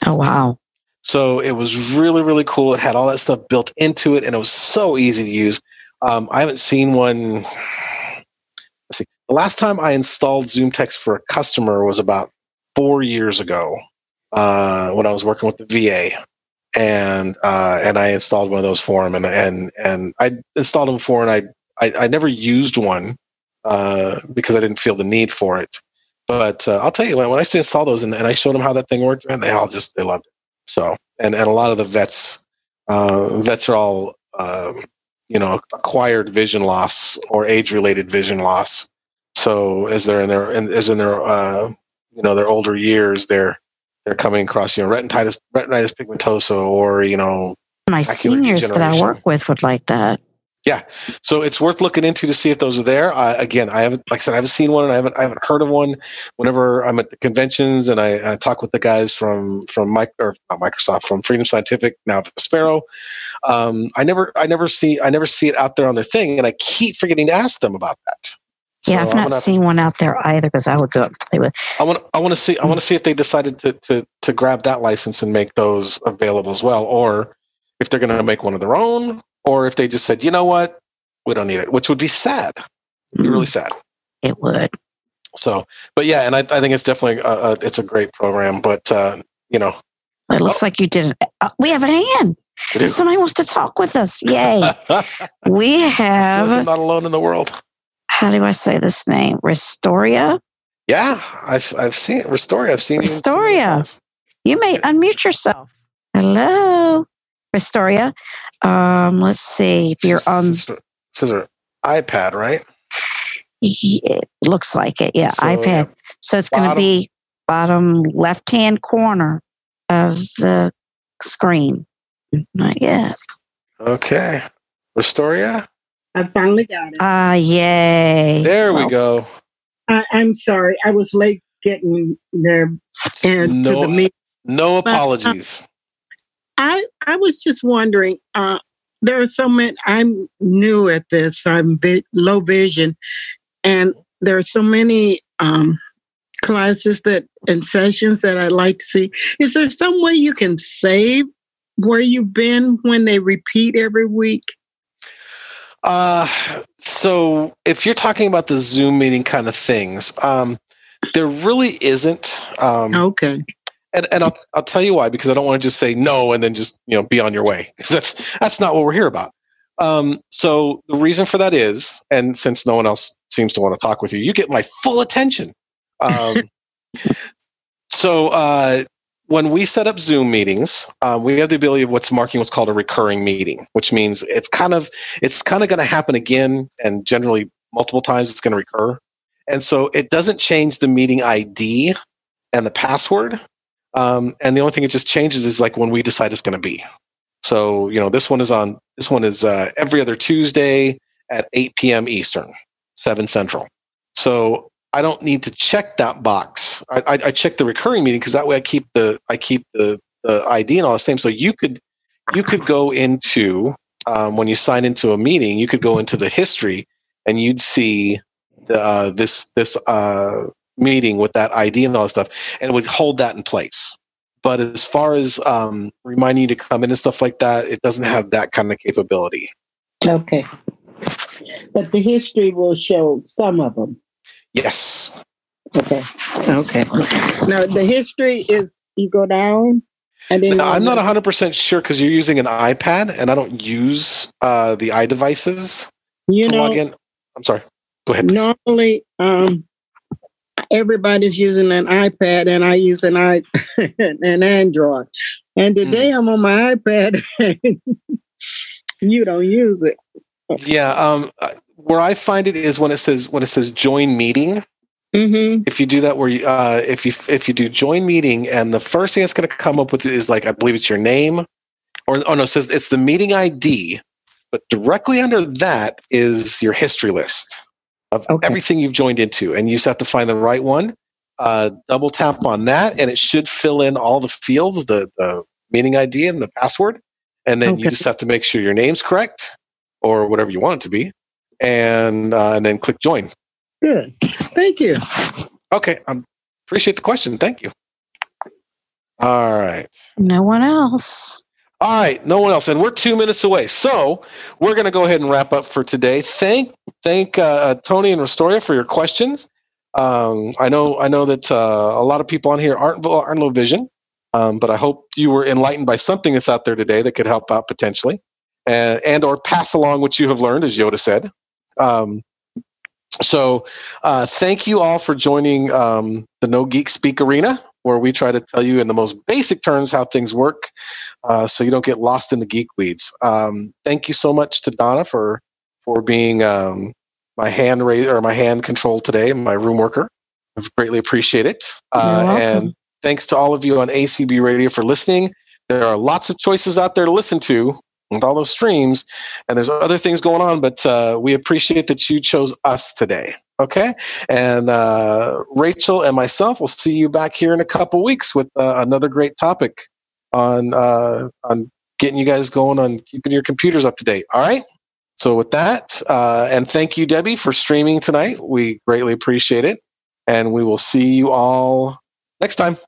S3: Oh wow!
S2: So it was really really cool. It had all that stuff built into it, and it was so easy to use. Um, I haven't seen one. Let's see. The last time I installed Zoom Text for a customer was about four years ago uh, when I was working with the VA. and uh, and I installed one of those for him, and and and I installed them for, and I I, I never used one uh, because I didn't feel the need for it. But uh, I'll tell you when, when I installed those and, and I showed them how that thing worked, and they all just they loved it. So and and a lot of the vets uh, vets are all um, you know acquired vision loss or age related vision loss. So as they're in their as in their uh, you know their older years, they're they're coming across you know retinitis retinitis pigmentosa or you know
S3: my seniors that I work with would like that.
S2: Yeah, so it's worth looking into to see if those are there. Uh, again, I haven't, like I said, I haven't seen one, and I haven't, I haven't heard of one. Whenever I'm at the conventions and I, I talk with the guys from from Mike or not Microsoft from Freedom Scientific now Sparrow, um, I never, I never see, I never see it out there on their thing, and I keep forgetting to ask them about that.
S3: So yeah, I've not seen one out there either because I would go and play with.
S2: I want, I want to see, I want to see if they decided to to to grab that license and make those available as well, or if they're going to make one of their own, or if they just said, you know what, we don't need it, which would be sad. It'd be really hmm. sad.
S3: It would.
S2: So, but yeah, and I, I think it's definitely a, a, it's a great program. But uh, you know,
S3: it looks oh. like you did. Uh, we have a hand. Somebody wants to talk with us. Yay! we have.
S2: You're not alone in the world.
S3: How do I say this name? Restoria.
S2: Yeah, I've I've seen Restoria. I've seen
S3: Restoria. You, you may unmute yourself. Hello. Restoria. Um, let's see if you're on.
S2: This is her iPad, right?
S3: it looks like it. Yeah, so, iPad. Yeah. So it's going to be bottom left hand corner of the screen. Not yet.
S2: Okay. Restoria?
S5: I finally got it.
S3: Ah, uh, yay.
S2: There well, we go.
S5: I, am sorry. I was late getting there and no, to the meeting.
S2: No apologies.
S5: I I was just wondering. Uh, there are so many. I'm new at this. I'm bit low vision, and there are so many um, classes that and sessions that I'd like to see. Is there some way you can save where you've been when they repeat every week?
S2: Uh, so if you're talking about the Zoom meeting kind of things, um, there really isn't. Um,
S5: okay
S2: and, and I'll, I'll tell you why because I don't want to just say no and then just you know be on your way because that's that's not what we're here about. Um, so the reason for that is, and since no one else seems to want to talk with you, you get my full attention. Um, so uh, when we set up Zoom meetings, um, we have the ability of what's marking what's called a recurring meeting, which means it's kind of it's kind of going to happen again, and generally multiple times it's going to recur. And so it doesn't change the meeting ID and the password, um, and the only thing it just changes is like when we decide it's going to be. So, you know, this one is on, this one is uh, every other Tuesday at 8 p.m. Eastern, 7 Central. So I don't need to check that box. I, I, I check the recurring meeting because that way I keep the, I keep the, the ID and all the same. So you could, you could go into, um, when you sign into a meeting, you could go into the history and you'd see the, uh, this, this, uh, meeting with that ID and all that stuff, and it would hold that in place. But as far as um, reminding you to come in and stuff like that, it doesn't have that kind of capability.
S5: Okay. But the history will show some of them.
S2: Yes.
S5: Okay. Okay. Now the history is you go down.
S2: And then now, I'm not 100% sure because you're using an iPad and I don't use uh, the iDevices
S5: you to know, log
S2: in. I'm sorry. Go ahead.
S5: Please. Normally, um, everybody's using an iPad and I use an i an Android. And hmm. today mm. I'm on my iPad and you don't use it.
S2: Yeah, um, where I find it is when it says when it says join meeting.
S5: Mm-hmm.
S2: If you do that, where you uh, if you if you do join meeting, and the first thing it's going to come up with is like I believe it's your name, or oh no, it says it's the meeting ID, but directly under that is your history list of okay. everything you've joined into, and you just have to find the right one. Uh, double tap on that, and it should fill in all the fields, the, the meeting ID and the password, and then okay. you just have to make sure your name's correct or whatever you want it to be, and uh, and then click join.
S5: Good, thank you.
S2: Okay, I appreciate the question. Thank you. All right.
S3: No one else.
S2: All right, no one else, and we're two minutes away. So we're going to go ahead and wrap up for today. Thank, thank uh, uh, Tony and Restoria for your questions. Um, I know, I know that uh, a lot of people on here aren't aren't low vision, Um, but I hope you were enlightened by something that's out there today that could help out potentially, and, and or pass along what you have learned, as Yoda said. Um, so, uh, thank you all for joining um, the No Geek Speak Arena, where we try to tell you in the most basic terms how things work, uh, so you don't get lost in the geek weeds. Um, thank you so much to Donna for for being um, my hand raise or my hand control today, my room worker. I greatly appreciate it. Uh, and thanks to all of you on ACB Radio for listening. There are lots of choices out there to listen to with all those streams, and there's other things going on, but uh, we appreciate that you chose us today. Okay, and uh, Rachel and myself will see you back here in a couple weeks with uh, another great topic on uh, on getting you guys going on keeping your computers up to date. All right. So with that, uh, and thank you, Debbie, for streaming tonight. We greatly appreciate it, and we will see you all next time.